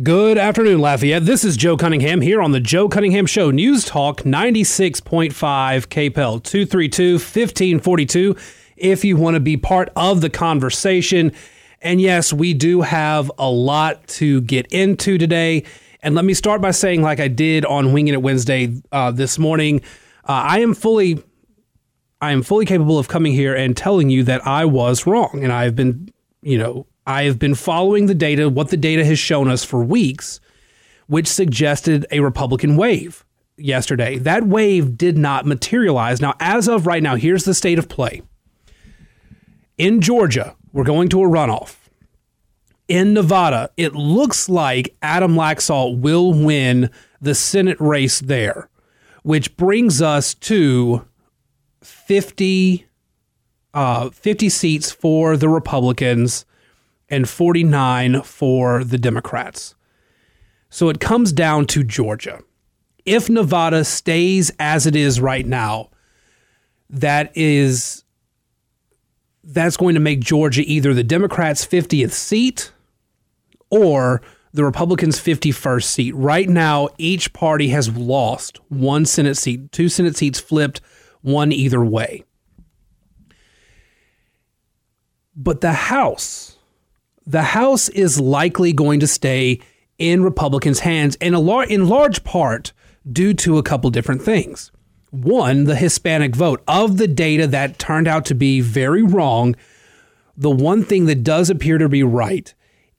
Good afternoon, Lafayette. This is Joe Cunningham here on the Joe Cunningham Show. News Talk 96.5 KPEL 232 1542 if you want to be part of the conversation. And yes, we do have a lot to get into today. And let me start by saying, like I did on Winging It Wednesday uh, this morning, uh, I am fully, I am fully capable of coming here and telling you that I was wrong, and I've been, you know, I have been following the data, what the data has shown us for weeks, which suggested a Republican wave yesterday. That wave did not materialize. Now, as of right now, here's the state of play. In Georgia, we're going to a runoff. In Nevada, it looks like Adam Laxalt will win the Senate race there, which brings us to 50, uh, 50 seats for the Republicans and 49 for the Democrats. So it comes down to Georgia. If Nevada stays as it is right now, that is that's going to make Georgia either the Democrats' 50th seat or the Republicans' 51st seat. Right now, each party has lost one Senate seat, two Senate seats flipped, one either way. But the House the House is likely going to stay in Republicans' hands, and a lar- in large part due to a couple different things. One, the Hispanic vote. Of the data that turned out to be very wrong, the one thing that does appear to be right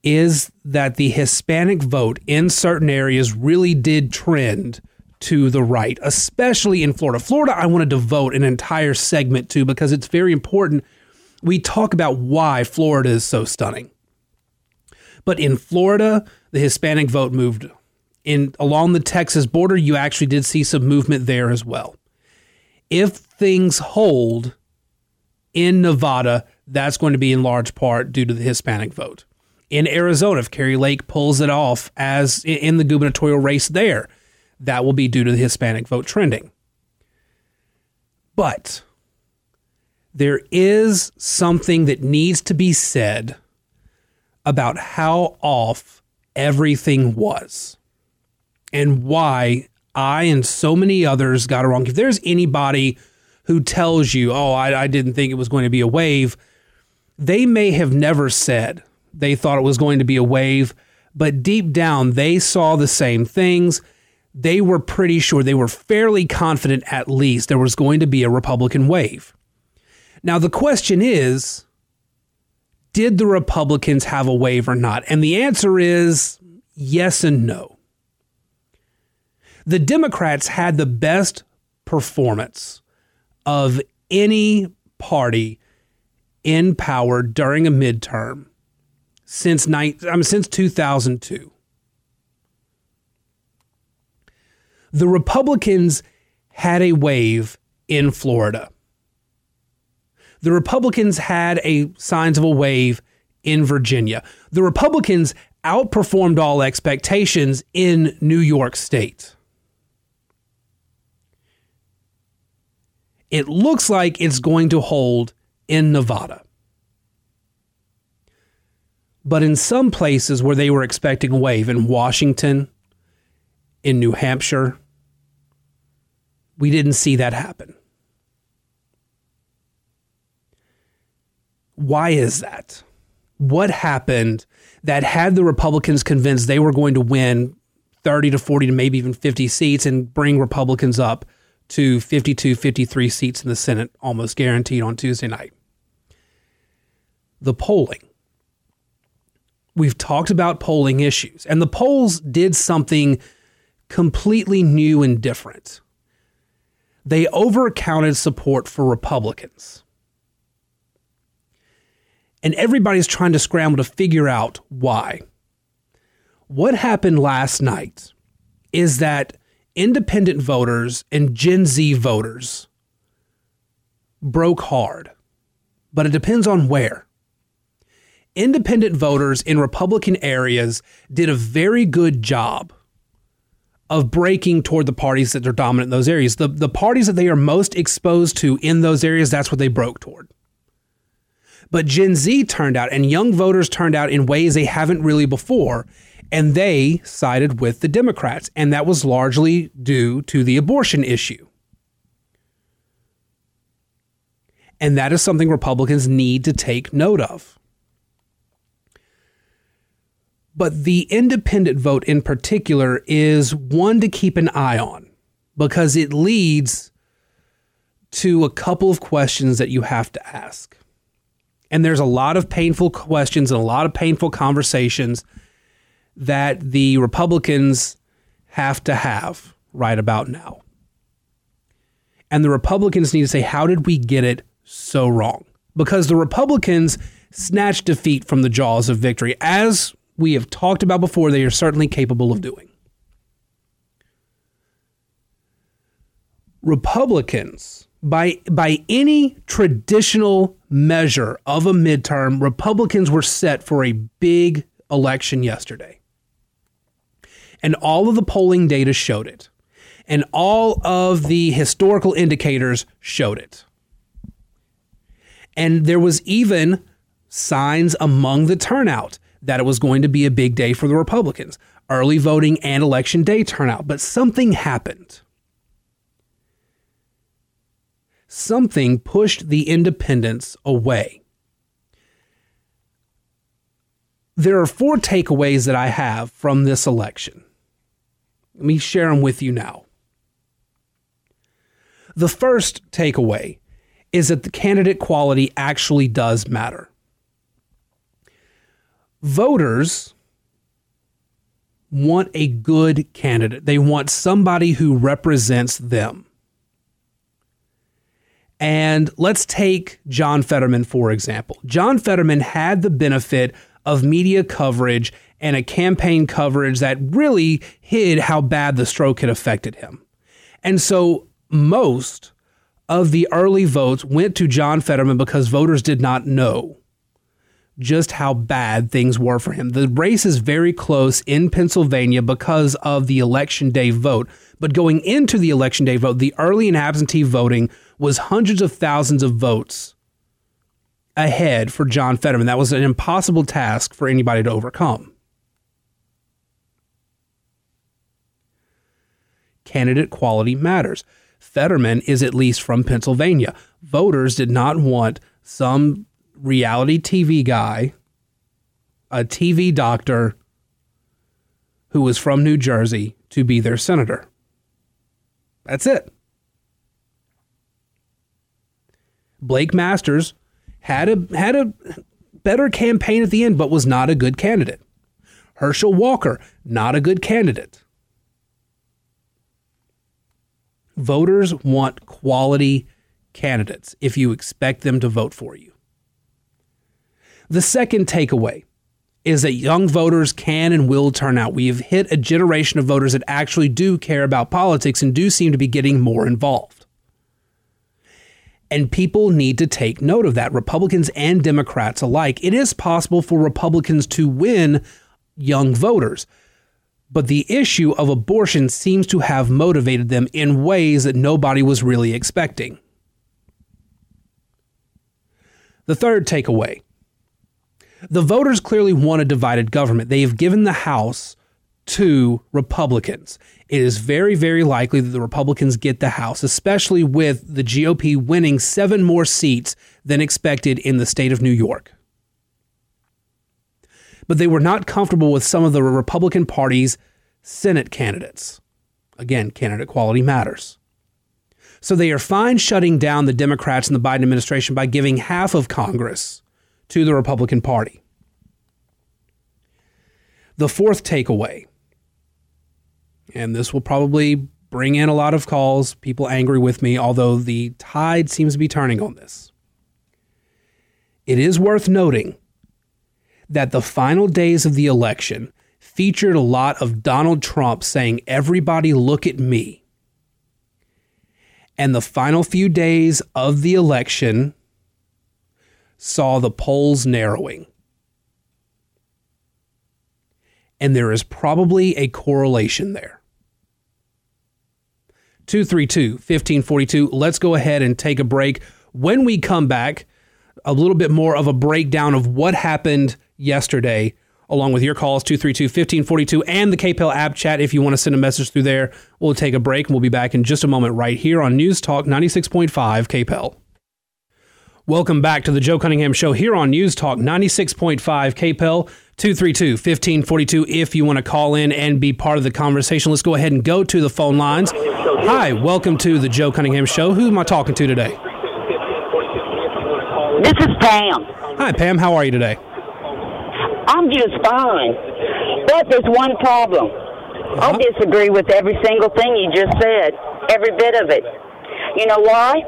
is that the Hispanic vote in certain areas really did trend to the right, especially in Florida. Florida, I want to devote an entire segment to because it's very important. We talk about why Florida is so stunning. But in Florida, the Hispanic vote moved. In along the Texas border, you actually did see some movement there as well. If things hold in Nevada, that's going to be in large part due to the Hispanic vote. In Arizona, if Kari Lake pulls it off as in the gubernatorial race there, that will be due to the Hispanic vote trending. But there is something that needs to be said about how off everything was and why I and so many others got it wrong. If there's anybody who tells you, oh, I, I didn't think it was going to be a wave, they may have never said they thought it was going to be a wave, but deep down they saw the same things. They were pretty sure, they were fairly confident at least there was going to be a Republican wave. Now, the question is did the Republicans have a wave or not? And the answer is yes and no. The Democrats had the best performance of any party in power during a midterm since I mean, since 2002. The Republicans had a wave in Florida the Republicans had a signs of a wave in Virginia. The Republicans outperformed all expectations in New York State. It looks like it's going to hold in Nevada. But in some places where they were expecting a wave, in Washington, in New Hampshire, we didn't see that happen. Why is that? What happened that had the Republicans convinced they were going to win 30 to 40 to maybe even 50 seats and bring Republicans up to 52, 53 seats in the Senate, almost guaranteed on Tuesday night? The polling. We've talked about polling issues, and the polls did something completely new and different. They overcounted support for Republicans and everybody's trying to scramble to figure out why. What happened last night is that independent voters and Gen Z voters broke hard, but it depends on where. Independent voters in Republican areas did a very good job of breaking toward the parties that are dominant in those areas. The, the parties that they are most exposed to in those areas, that's what they broke toward. But Gen Z turned out and young voters turned out in ways they haven't really before. And they sided with the Democrats. And that was largely due to the abortion issue. And that is something Republicans need to take note of. But the independent vote in particular is one to keep an eye on because it leads to a couple of questions that you have to ask. And there's a lot of painful questions and a lot of painful conversations that the Republicans have to have right about now. And the Republicans need to say, how did we get it so wrong? Because the Republicans snatched defeat from the jaws of victory, as we have talked about before, they are certainly capable of doing. Republicans, by, by any traditional measure of a midterm, Republicans were set for a big election yesterday. And all of the polling data showed it. And all of the historical indicators showed it. And there was even signs among the turnout that it was going to be a big day for the Republicans early voting and election day turnout. But something happened. Something pushed the independents away. There are four takeaways that I have from this election. Let me share them with you now. The first takeaway is that the candidate quality actually does matter voters want a good candidate. They want somebody who represents them. And let's take John Fetterman, for example. John Fetterman had the benefit of media coverage and a campaign coverage that really hid how bad the stroke had affected him. And so most of the early votes went to John Fetterman because voters did not know just how bad things were for him. The race is very close in Pennsylvania because of the election day vote. But going into the election day vote, the early and absentee voting was hundreds of thousands of votes ahead for John Fetterman. That was an impossible task for anybody to overcome. Candidate quality matters. Fetterman is at least from Pennsylvania. Voters did not want some reality TV guy, a TV doctor who was from New Jersey to be their senator. That's it. Blake Masters had a had a better campaign at the end, but was not a good candidate. Herschel Walker, not a good candidate. Voters want quality candidates if you expect them to vote for you. The second takeaway is that young voters can and will turn out. We have hit a generation of voters that actually do care about politics and do seem to be getting more involved. And people need to take note of that, Republicans and Democrats alike. It is possible for Republicans to win young voters. But the issue of abortion seems to have motivated them in ways that nobody was really expecting. The third takeaway the voters clearly want a divided government. They have given the House to Republicans. It is very, very likely that the Republicans get the House, especially with the GOP winning seven more seats than expected in the state of New York. But they were not comfortable with some of the Republican Party's Senate candidates. Again, candidate quality matters. So they are fine shutting down the Democrats and the Biden administration by giving half of Congress to the Republican Party. The fourth takeaway, and this will probably bring in a lot of calls, people angry with me, although the tide seems to be turning on this. It is worth noting that the final days of the election featured a lot of Donald Trump saying, Everybody look at me. And the final few days of the election saw the polls narrowing. And there is probably a correlation there. 232 1542. Let's go ahead and take a break. When we come back, a little bit more of a breakdown of what happened yesterday, along with your calls 232 1542 and the KPEL app chat. If you want to send a message through there, we'll take a break and we'll be back in just a moment right here on News Talk 96.5 KPEL. Welcome back to the Joe Cunningham Show here on News Talk 96.5 KPEL 232 1542. If you want to call in and be part of the conversation, let's go ahead and go to the phone lines. Hi, welcome to the Joe Cunningham Show. Who am I talking to today? This is Pam. Hi, Pam. How are you today? I'm just fine. But there's one problem. I Uh-huh. disagree with every single thing you just said, every bit of it. You know why?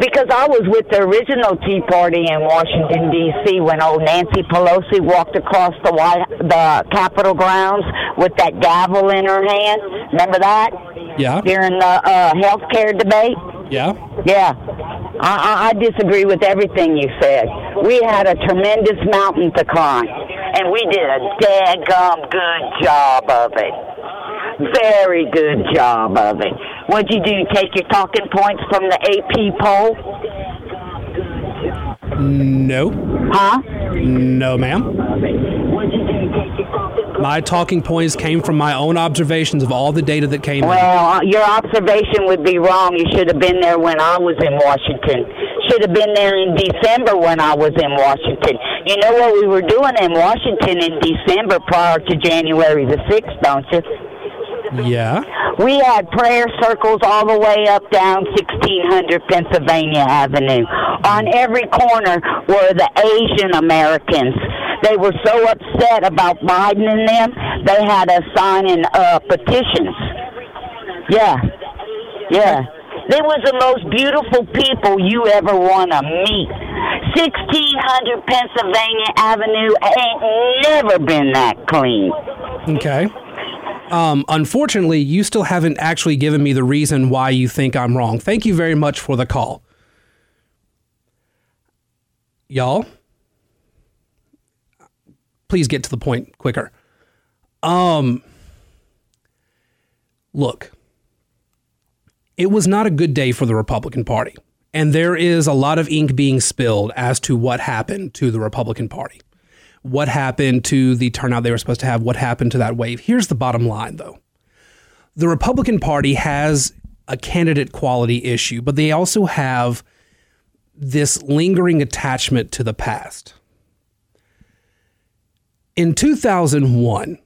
Because I was with the original Tea Party in Washington D.C. when old Nancy Pelosi walked across the White, the Capitol grounds with that gavel in her hand. Remember that Yeah. during the uh, health care debate? Yeah. Yeah, I, I, I disagree with everything you said. We had a tremendous mountain to climb, and we did a daggum good job of it. Very good job of it. What'd you do? Take your talking points from the AP poll? No. Huh? No, ma'am. My talking points came from my own observations of all the data that came in. Well, uh, your observation would be wrong. You should have been there when I was in Washington. Should have been there in December when I was in Washington. You know what we were doing in Washington in December prior to January the 6th, don't you? Yeah. We had prayer circles all the way up down 1600 Pennsylvania Avenue. On every corner were the Asian Americans. They were so upset about Biden and them, they had us signing uh, petitions. Yeah. Yeah. They was the most beautiful people you ever want to meet. 1600 Pennsylvania Avenue ain't never been that clean. Okay. Um, unfortunately, you still haven't actually given me the reason why you think I'm wrong. Thank you very much for the call. Y'all, please get to the point quicker. Um, look, it was not a good day for the Republican Party. And there is a lot of ink being spilled as to what happened to the Republican Party what happened to the turnout they were supposed to have, what happened to that wave. Here's the bottom line, though the Republican Party has a candidate quality issue, but they also have this lingering attachment to the past. In 2001,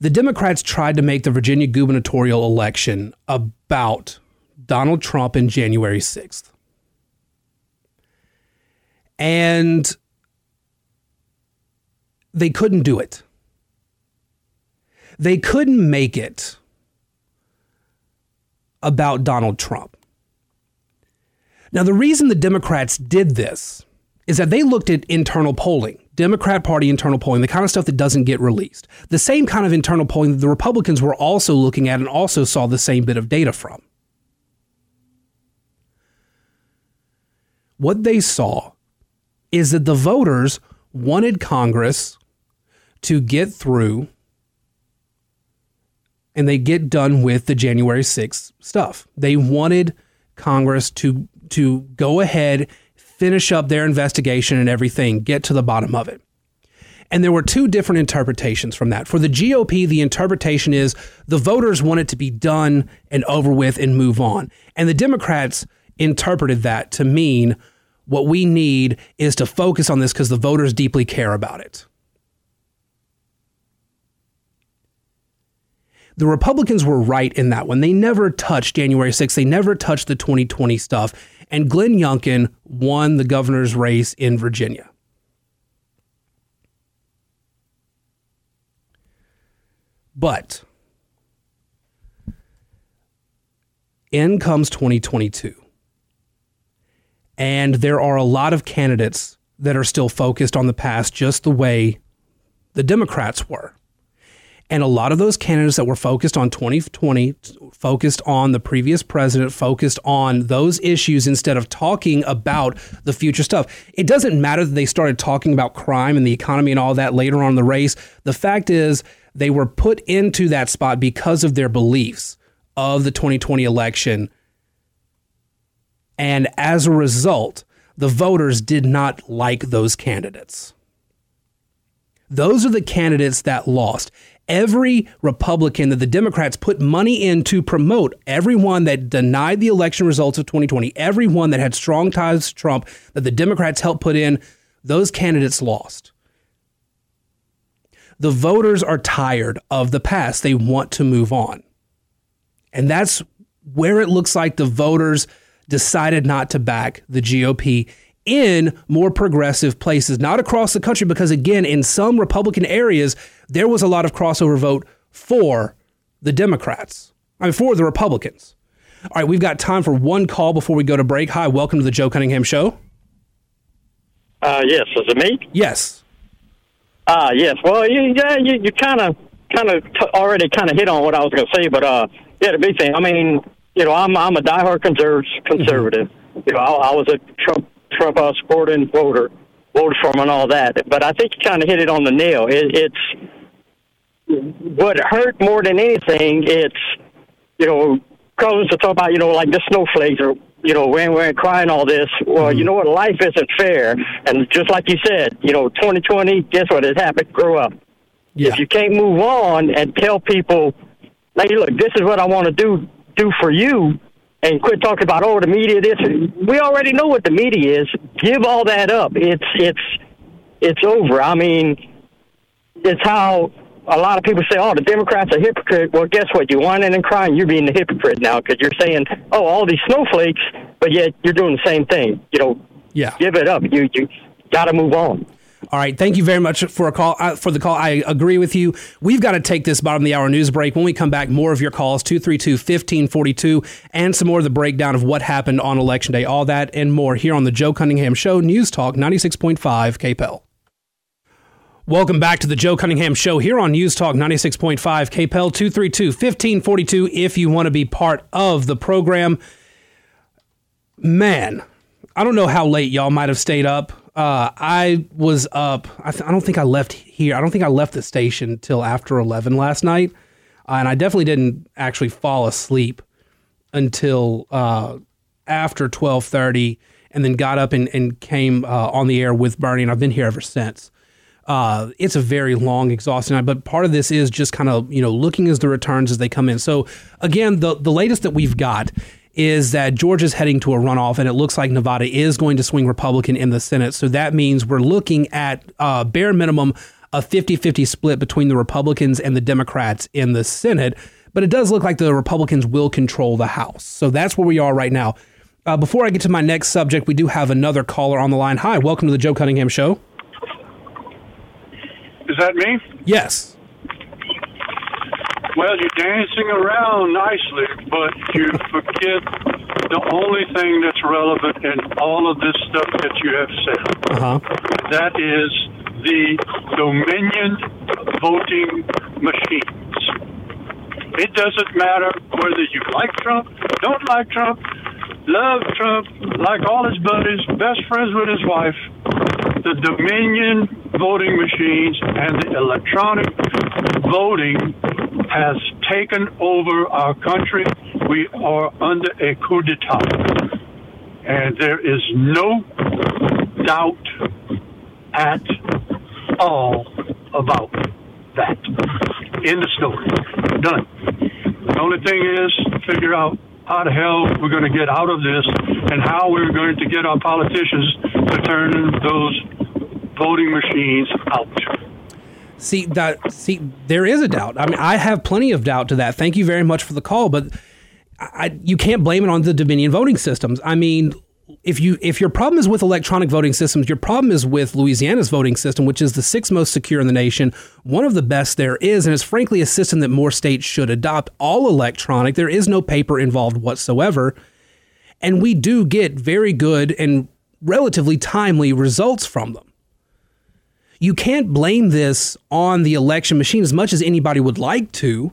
the Democrats tried to make the Virginia gubernatorial election about Donald Trump in January 6th. And they couldn't do it. They couldn't make it about Donald Trump. Now, the reason the Democrats did this is that they looked at internal polling, Democrat Party internal polling, the kind of stuff that doesn't get released. The same kind of internal polling that the Republicans were also looking at and also saw the same bit of data from. What they saw is that the voters wanted Congress to get through and they get done with the January 6th stuff. They wanted Congress to to go ahead, finish up their investigation and everything, get to the bottom of it. And there were two different interpretations from that. For the GOP, the interpretation is the voters want it to be done and over with and move on. And the Democrats interpreted that to mean what we need is to focus on this because the voters deeply care about it. The Republicans were right in that one. They never touched January 6th. They never touched the 2020 stuff. And Glenn Youngkin won the governor's race in Virginia. But in comes 2022. And there are a lot of candidates that are still focused on the past, just the way the Democrats were. And a lot of those candidates that were focused on 2020, focused on the previous president, focused on those issues instead of talking about the future stuff. It doesn't matter that they started talking about crime and the economy and all that later on in the race. The fact is, they were put into that spot because of their beliefs of the 2020 election. And as a result, the voters did not like those candidates. Those are the candidates that lost. Every Republican that the Democrats put money in to promote, everyone that denied the election results of 2020, everyone that had strong ties to Trump that the Democrats helped put in, those candidates lost. The voters are tired of the past. They want to move on. And that's where it looks like the voters decided not to back the GOP in more progressive places, not across the country, because again, in some Republican areas, there was a lot of crossover vote for the Democrats, I mean, for the Republicans. All right, we've got time for one call before we go to break. Hi, welcome to the Joe Cunningham Show. Uh, yes, is it me? Yes. Ah, uh, yes. Well, you, yeah, you, you kind of, kind of t- already kind of hit on what I was going to say, but uh, yeah, the big thing. I mean, you know, I'm I'm a diehard conservative. Conservative. Mm-hmm. You know, I, I was a Trump Trump uh, supporting voter, voted for him and all that. But I think you kind of hit it on the nail. It, it's what hurt more than anything. It's you know, cousins to talk about you know like the snowflakes or you know when we're crying all this. Well, mm-hmm. you know what? Life isn't fair, and just like you said, you know, 2020. Guess what? It happened. Grow up. Yeah. If you can't move on and tell people, hey, look, this is what I want to do do for you and quit talking about oh the media this we already know what the media is. Give all that up. It's it's it's over. I mean it's how a lot of people say oh the democrats are hypocrite. Well guess what? You're whining and crying. You're being a hypocrite now because you're saying oh all these snowflakes but yet you're doing the same thing. You know yeah. give it up. You you got to move on all right. Thank you very much for a call uh, for the call. I agree with you. We've got to take this bottom of the hour news break. When we come back, more of your calls 232-1542 and some more of the breakdown of what happened on election day. All that and more here on the Joe Cunningham Show, News Talk 96.5 KPEL. Welcome back to the Joe Cunningham Show here on News Talk 96.5 KPEL 232 1542 if you want to be part of the program. Man, I don't know how late y'all might have stayed up uh, I was up. I, th- I, don't think I left here. I don't think I left the station till after eleven last night, uh, and I definitely didn't actually fall asleep until uh, after twelve thirty, and then got up and, and came uh, on the air with Bernie, and I've been here ever since. Uh, it's a very long, exhausting night, but part of this is just kind of you know looking as the returns as they come in. So again, the the latest that we've got is that Georgia's heading to a runoff, and it looks like Nevada is going to swing Republican in the Senate. So that means we're looking at uh, bare minimum a 50 50 split between the Republicans and the Democrats in the Senate. But it does look like the Republicans will control the House. So that's where we are right now. Uh, before I get to my next subject, we do have another caller on the line. Hi, welcome to the Joe Cunningham Show. Is that me? Yes. Well, you're dancing around nicely, but you forget the only thing that's relevant in all of this stuff that you have said. Uh-huh. That is the Dominion voting machines. It doesn't matter whether you like Trump, don't like Trump, love Trump, like all his buddies, best friends with his wife. The Dominion voting machines and the electronic voting has taken over our country. We are under a coup d'etat. And there is no doubt at all about that in the story. Done. The only thing is figure out how the hell we're going to get out of this and how we're going to get our politicians to turn those voting machines out. See that see there is a doubt. I mean, I have plenty of doubt to that. Thank you very much for the call, but I, you can't blame it on the Dominion voting systems. I mean, if you if your problem is with electronic voting systems, your problem is with Louisiana's voting system, which is the sixth most secure in the nation, one of the best there is, and it's frankly a system that more states should adopt. All electronic. There is no paper involved whatsoever, and we do get very good and relatively timely results from them you can't blame this on the election machine as much as anybody would like to.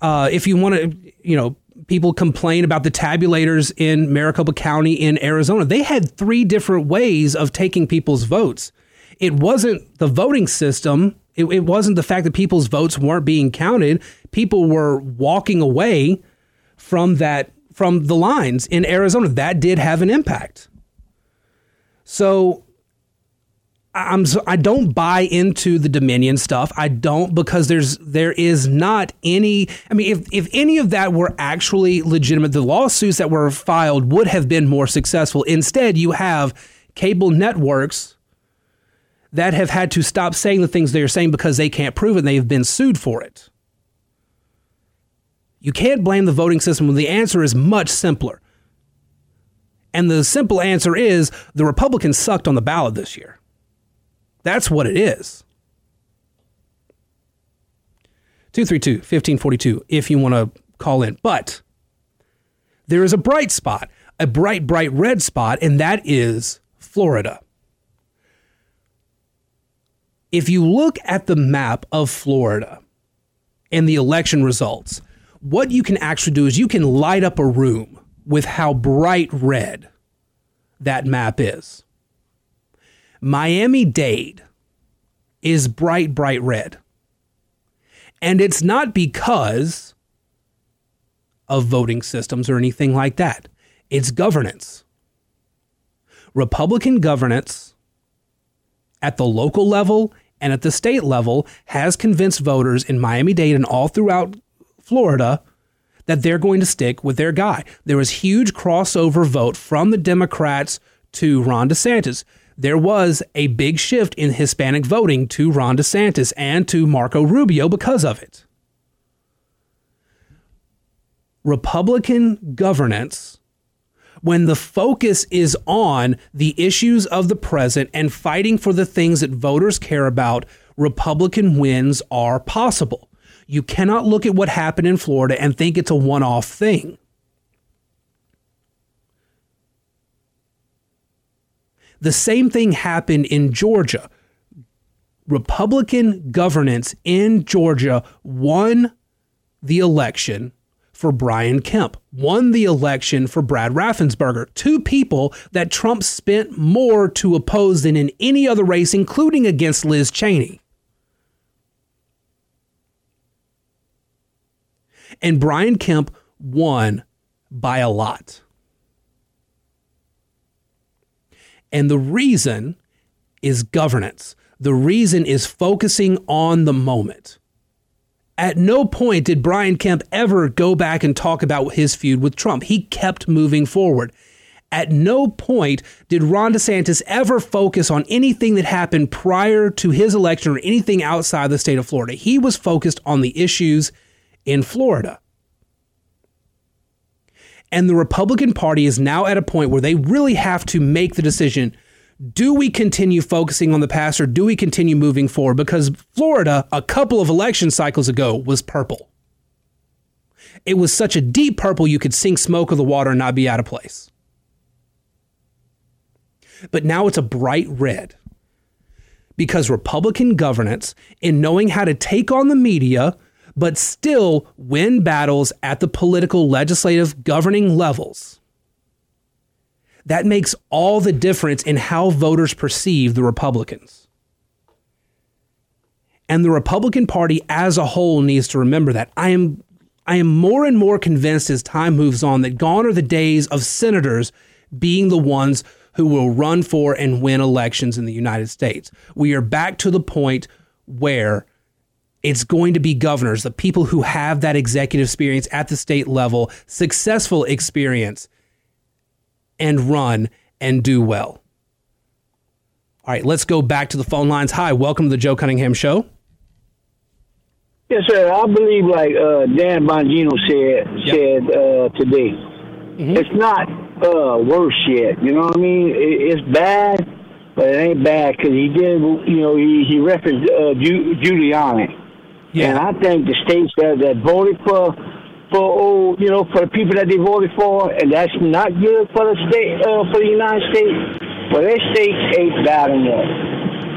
Uh, if you want to, you know, people complain about the tabulators in Maricopa County in Arizona. They had three different ways of taking people's votes. It wasn't the voting system. It, it wasn't the fact that people's votes weren't being counted. People were walking away from that from the lines in Arizona. That did have an impact. So I'm I don't buy into the Dominion stuff. I don't because there's there is not any. I mean, if if any of that were actually legitimate, the lawsuits that were filed would have been more successful. Instead, you have cable networks that have had to stop saying the things they're saying because they can't prove it. and They've been sued for it. You can't blame the voting system when the answer is much simpler. And the simple answer is the Republicans sucked on the ballot this year. That's what it is. 232 1542 if you want to call in. But there is a bright spot, a bright, bright red spot, and that is Florida. If you look at the map of Florida and the election results, what you can actually do is you can light up a room with how bright red that map is. Miami Dade is bright, bright red. And it's not because of voting systems or anything like that, it's governance. Republican governance at the local level and at the state level has convinced voters in Miami Dade and all throughout Florida that they're going to stick with their guy. There was huge crossover vote from the Democrats to Ron DeSantis. There was a big shift in Hispanic voting to Ron DeSantis and to Marco Rubio because of it. Republican governance, when the focus is on the issues of the present and fighting for the things that voters care about, Republican wins are possible. You cannot look at what happened in Florida and think it's a one off thing. The same thing happened in Georgia. Republican governance in Georgia won the election for Brian Kemp, won the election for Brad Raffensperger, two people that Trump spent more to oppose than in any other race, including against Liz Cheney. And Brian Kemp won by a lot. And the reason is governance. The reason is focusing on the moment. At no point did Brian Kemp ever go back and talk about his feud with Trump. He kept moving forward. At no point did Ron DeSantis ever focus on anything that happened prior to his election or anything outside the state of Florida. He was focused on the issues in Florida. And the Republican Party is now at a point where they really have to make the decision do we continue focusing on the past or do we continue moving forward? Because Florida, a couple of election cycles ago, was purple. It was such a deep purple you could sink smoke of the water and not be out of place. But now it's a bright red because Republican governance, in knowing how to take on the media, but still win battles at the political, legislative, governing levels. That makes all the difference in how voters perceive the Republicans. And the Republican Party as a whole needs to remember that. I am I am more and more convinced as time moves on that gone are the days of senators being the ones who will run for and win elections in the United States. We are back to the point where it's going to be governors, the people who have that executive experience at the state level, successful experience, and run and do well. All right, let's go back to the phone lines. Hi, welcome to the Joe Cunningham Show. Yes, sir. I believe, like uh, Dan Bongino said yep. said uh, today, mm-hmm. it's not uh, worse yet. You know what I mean? It, it's bad, but it ain't bad because he did. You know, he, he referenced uh, Ju- Giuliani. Yeah. And I think the states that, that voted for for oh, you know for the people that they voted for, and that's not good for the state uh, for the United States. Well, their states ain't bad enough.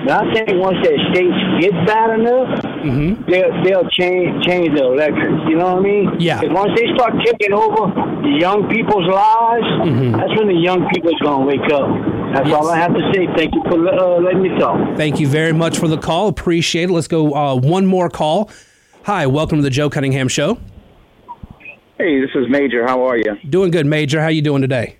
Now, I think once their states get bad enough, mm-hmm. they'll they'll change change the elections. You know what I mean? Yeah. Once they start taking over the young people's lives, mm-hmm. that's when the young people's gonna wake up. That's yes. all I have to say. Thank you for uh, letting me talk. Thank you very much for the call. Appreciate it. Let's go uh, one more call. Hi, welcome to the Joe Cunningham Show. Hey, this is Major. How are you? Doing good, Major. How you doing today?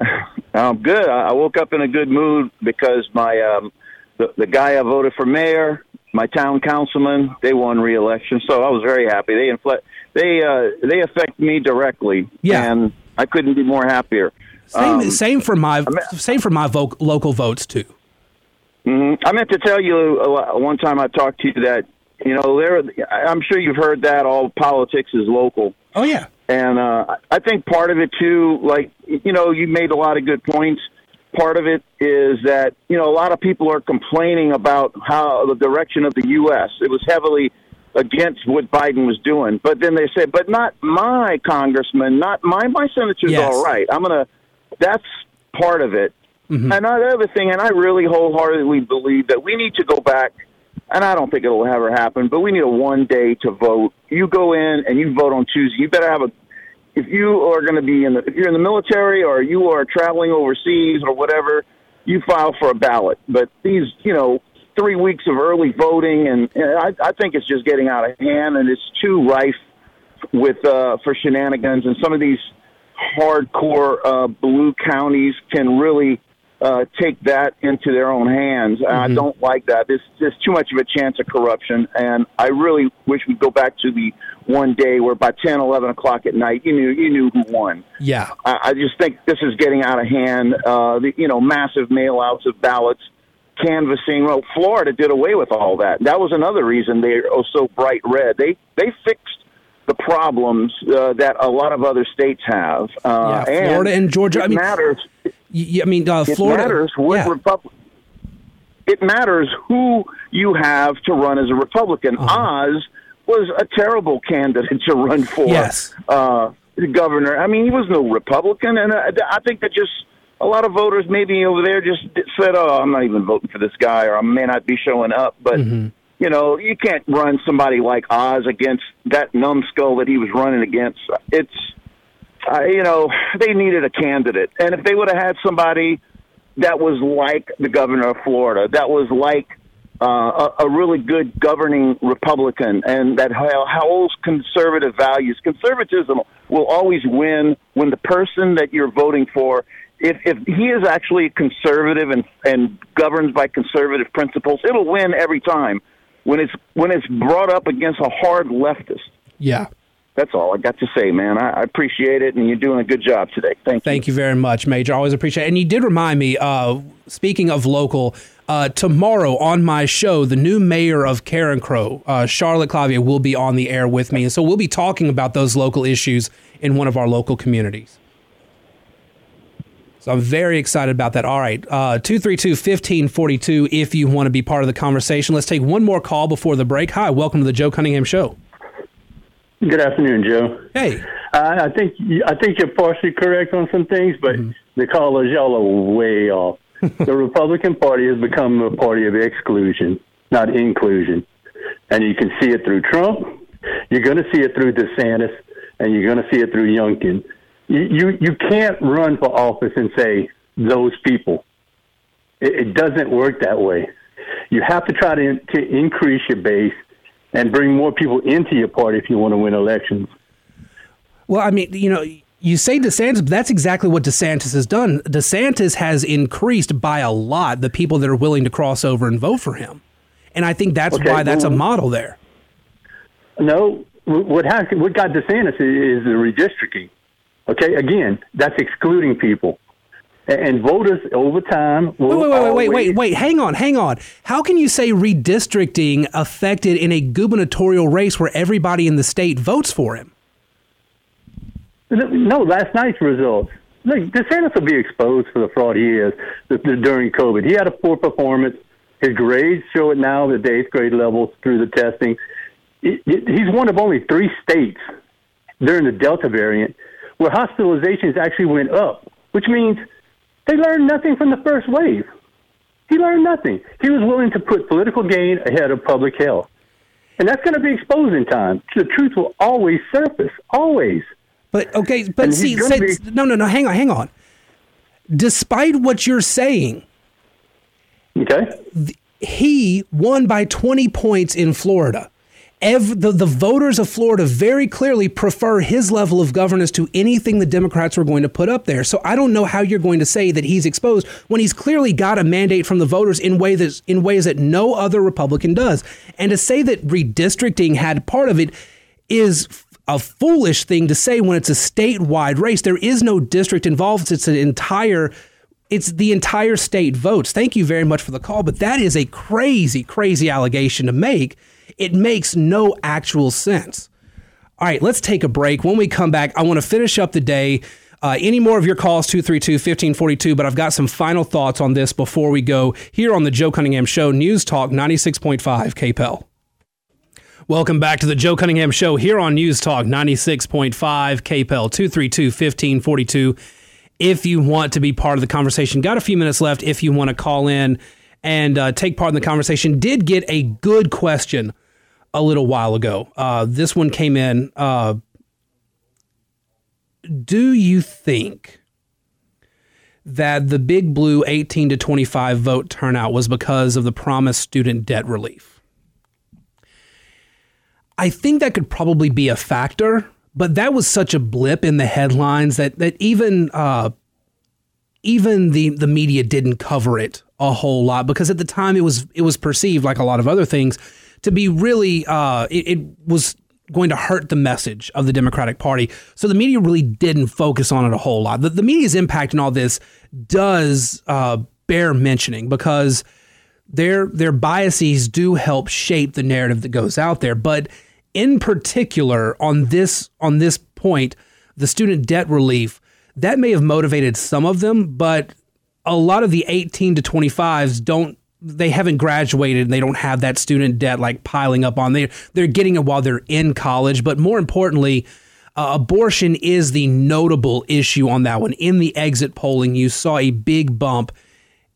I'm good. I I woke up in a good mood because my um, the, the guy I voted for mayor, my town councilman, they won re-election, so I was very happy. They infl- they uh, they affect me directly, Yeah. and I couldn't be more happier. Same, Um, same for my same for my vo- local votes too. mhm. I meant to tell you uh, one time I talked to you that you know there. I'm sure you've heard that all politics is local. Oh yeah, And uh, I think part of it too, like you know, you made a lot of good points. Part of it is that you know a lot of people are complaining about how the direction of the U.S. It was heavily against what Biden was doing, but then they said, "But not my congressman, not my my senator's Yes. all right." I'm gonna. That's part of it. Mm-hmm. And another thing, and I really wholeheartedly believe that we need to go back and I don't think it'll ever happen, but we need a one day to vote. You go in and you vote on Tuesday. You better have a if you are going to be in the if you're in the military or you are traveling overseas or whatever, you file for a ballot. But these, you know, three weeks of early voting, and, and I, I think it's just getting out of hand, and it's too rife with uh, for shenanigans. And some of these hardcore uh, blue counties can really uh, take that into their own hands. And I don't like that. There's, there's too much of a chance of corruption, and I really wish we'd go back to the one day where by 10, 11 o'clock at night, you knew you knew who won. yeah. I, I just think this is getting out of hand. Uh, the, you know, massive mail outs of ballots, canvassing. Well, Florida did away with all that. That was another reason they're oh, so bright red. They they fixed the problems uh, that a lot of other states have. Uh, Yeah, Florida and Georgia, It I mean, matters. Y- y- I mean, uh, It Florida. matters what yeah. It matters who you have to run as a Republican. Uh-huh. Oz was a terrible candidate to run for Yes. uh, governor. I mean, he was no Republican, and uh, I think that just a lot of voters maybe over there just said, "Oh, I'm not even voting for this guy," or "I may not be showing up." But Mm-hmm. you know, you can't run somebody like Oz against that numbskull that he was running against. It's you know, they needed a candidate. And if they would have had somebody that was like the governor of Florida, that was like uh, a, a really good governing Republican, and that ho- holds conservative values, conservatism will always win when the person that you're voting for. If, if he is actually conservative and, and governs by conservative principles, it'll win every time. When it's when it's brought up against a hard leftist, Yeah. That's all I got to say, man. I, I appreciate it, and you're doing a good job today. Thank you. Thank you very much, Major. Always appreciate it. And you did remind me, uh, speaking of local, uh, tomorrow on my show, the new mayor of Carencro, uh, Charlotte Clavier, will be on the air with me. And so we'll be talking about those local issues in one of our local communities. So I'm very excited about that. All right, uh, 232 1542 if you want to be part of the conversation. Let's take one more call before the break. Hi, welcome to the Joe Cunningham Show. Good afternoon, Joe. Hey, I, I think I think you're partially correct on some things, but Mm-hmm. the callers y'all are way off. the Republican Party has become a party of exclusion, not inclusion, and you can see it through Trump. You're going to see it through DeSantis, and you're going to see it through Youngkin. You you, you can't run for office and say those people. It, it doesn't work that way. You have to try to to increase your base and bring more people into your party if you want to win elections. Well, I mean, you know, you say DeSantis, but that's exactly what DeSantis has done. DeSantis has increased by a lot the people that are willing to cross over and vote for him. And I think that's Okay, why that's a model there. No, what has what got DeSantis is, is the redistricting. Okay, again, that's excluding people, and, voters over time will Wait, wait, wait, wait, wait, wait, wait. Hang on, hang on. How can you say redistricting affected in a gubernatorial race where everybody in the state votes for him? No, last night's results. Look, DeSantis will be exposed for the fraud he is during COVID. He had a poor performance. His grades show it now at the eighth grade level through the testing. He- he- He's one of only three states during the Delta variant where hospitalizations actually went up, which means they learned nothing from the first wave. He learned nothing. He was willing to put political gain ahead of public health. And that's going to be exposed in time. The truth will always surface, always. But okay, but And see, say, be- no, no, no. Hang on, hang on. Despite what you're saying, Okay? he won by 20 points in Florida. The, the voters of Florida very clearly prefer his level of governance to anything the Democrats were going to put up there. So I don't know how you're going to say that he's exposed when he's clearly got a mandate from the voters in way that in ways that no other Republican does. And to say that redistricting had part of it is a foolish thing to say when it's a statewide race. There is no district involved. It's an entire it's the entire state votes. Thank you very much for the call, but that is a crazy, crazy allegation to make. It makes no actual sense. All right, let's take a break. When we come back, I want to finish up the day. Uh, any more of your calls, 232 1542, but I've got some final thoughts on this before we go here on the Joe Cunningham Show, News Talk 96.5 KPEL. Welcome back to the Joe Cunningham Show here on News Talk 96.5 KPEL 232 1542. If you want to be part of the conversation, got a few minutes left if you want to call in and uh, take part in the conversation. Did get a good question a little while ago. Uh, this one came in. Uh, do you think that the big blue 18 to 25 vote turnout was because of the promised student debt relief? I think that could probably be a factor, but that was such a blip in the headlines that that even uh, even the the media didn't cover it a whole lot because at the time it was it was perceived like a lot of other things to be really uh, it, it was going to hurt the message of the Democratic Party. So the media really didn't focus on it a whole lot. The, the media's impact in all this does uh, bear mentioning because their their biases do help shape the narrative that goes out there. But in particular, on this on this point, the student debt relief that may have motivated some of them, but a lot of the 18 to 25s don't they haven't graduated and they don't have that student debt like piling up on they they're getting it while they're in college but more importantly uh, abortion is the notable issue on that one in the exit polling you saw a big bump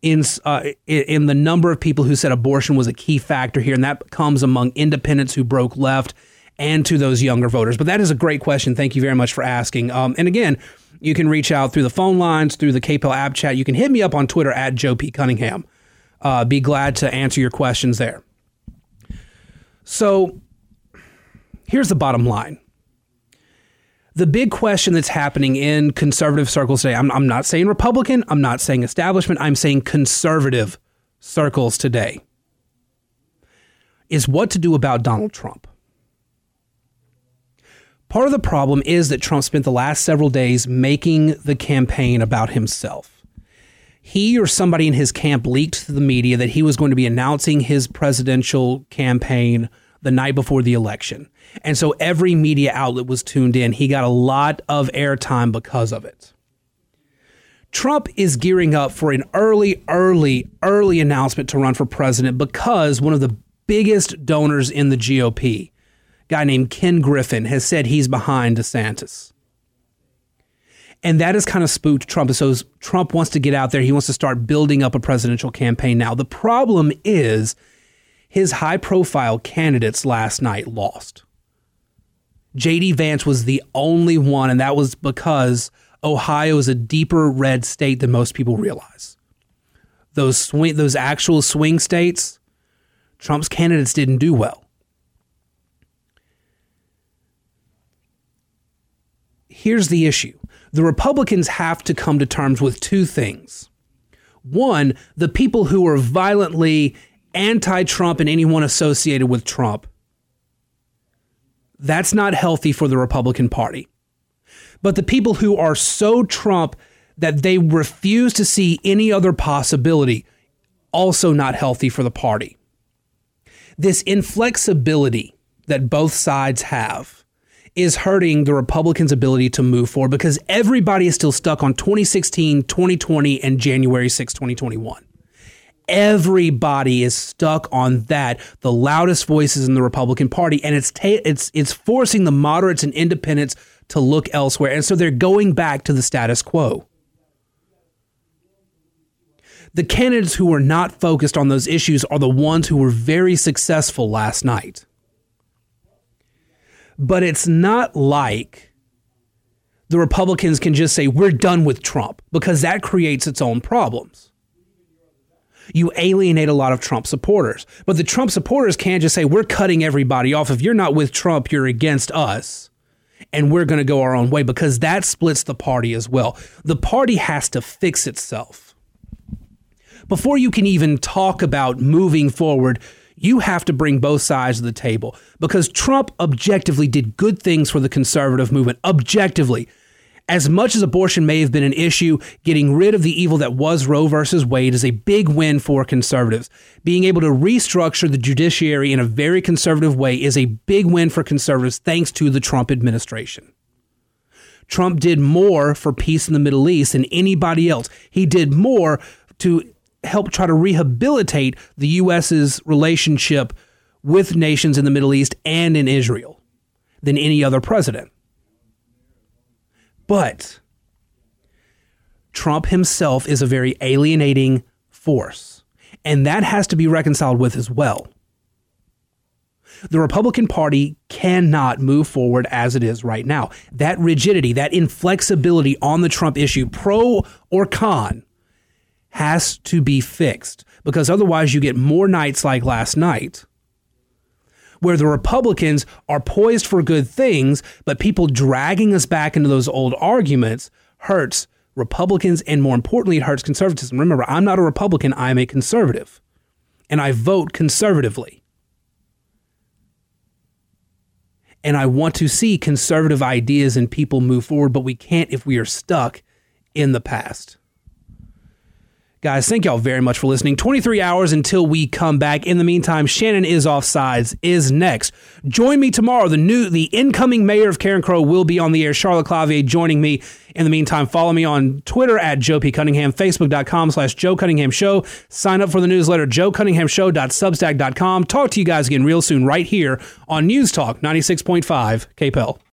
in uh, in the number of people who said abortion was a key factor here, and that comes among independents who broke left and to those younger voters. But that is a great question. Thank you very much for asking. Um, and again, you can reach out through the phone lines, through the KPEL app chat. You can hit me up on Twitter at Joe P Cunningham. Uh, be glad to answer your questions there. So, here's the bottom line the big question that's happening in conservative circles today, I'm, I'm not saying Republican, I'm not saying establishment, I'm saying conservative circles today, is what to do about Donald Trump. Part of the problem is that Trump spent the last several days making the campaign about himself. He or somebody in his camp leaked to the media that he was going to be announcing his presidential campaign the night before the election. And so every media outlet was tuned in. He got a lot of airtime because of it. Trump is gearing up for an early, early, early announcement to run for president because one of the biggest donors in the GOP, guy named Ken Griffin, has said he's behind DeSantis. And that has kind of spooked Trump. So Trump wants to get out there. He wants to start building up a presidential campaign now. The problem is his high profile candidates last night lost. JD Vance was the only one, and that was because Ohio is a deeper red state than most people realize. Those swing, those actual swing states, Trump's candidates didn't do well. Here's the issue the Republicans have to come to terms with two things. One, the people who are violently anti Trump and anyone associated with Trump. That's not healthy for the Republican Party. But the people who are so Trump that they refuse to see any other possibility, also not healthy for the party. This inflexibility that both sides have is hurting the Republicans' ability to move forward because everybody is still stuck on 2016, 2020, and January 6, 2021 everybody is stuck on that the loudest voices in the Republican Party and it's ta- it's it's forcing the moderates and independents to look elsewhere and so they're going back to the status quo. The candidates who were not focused on those issues are the ones who were very successful last night but it's not like the Republicans can just say we're done with Trump because that creates its own problems you alienate a lot of Trump supporters. But the Trump supporters can't just say, we're cutting everybody off. If you're not with Trump, you're against us. And we're going to go our own way because that splits the party as well. The party has to fix itself. Before you can even talk about moving forward, you have to bring both sides of the table because Trump objectively did good things for the conservative movement. Objectively, as much as abortion may have been an issue, getting rid of the evil that was Roe versus Wade is a big win for conservatives. Being able to restructure the judiciary in a very conservative way is a big win for conservatives thanks to the Trump administration. Trump did more for peace in the Middle East than anybody else. He did more to help try to rehabilitate the U.S.'s relationship with nations in the Middle East and in Israel than any other president. But Trump himself is a very alienating force, and that has to be reconciled with as well. The Republican Party cannot move forward as it is right now. That rigidity, that inflexibility on the Trump issue, pro or con, has to be fixed because otherwise you get more nights like last night where the Republicans are poised for good things, but people dragging us back into those old arguments hurts Republicans and more importantly, it hurts conservatism. Remember, I'm not a Republican, I'm a conservative, and I vote conservatively. And I want to see conservative ideas and people move forward, but we can't if we are stuck in the past. Guys, thank y'all very much for listening. 23 hours until we come back. In the meantime, Shannon is offsides is next. Join me tomorrow. The new the incoming mayor of Carencro will be on the air. Charlotte Clavier joining me. In the meantime, follow me on Twitter at Joe P. Cunningham, Facebook.com slash Joe Cunningham Show. Sign up for the newsletter, joecunninghamshow.substack.com. Talk to you guys again real soon right here on News Talk 96.5 KPEL.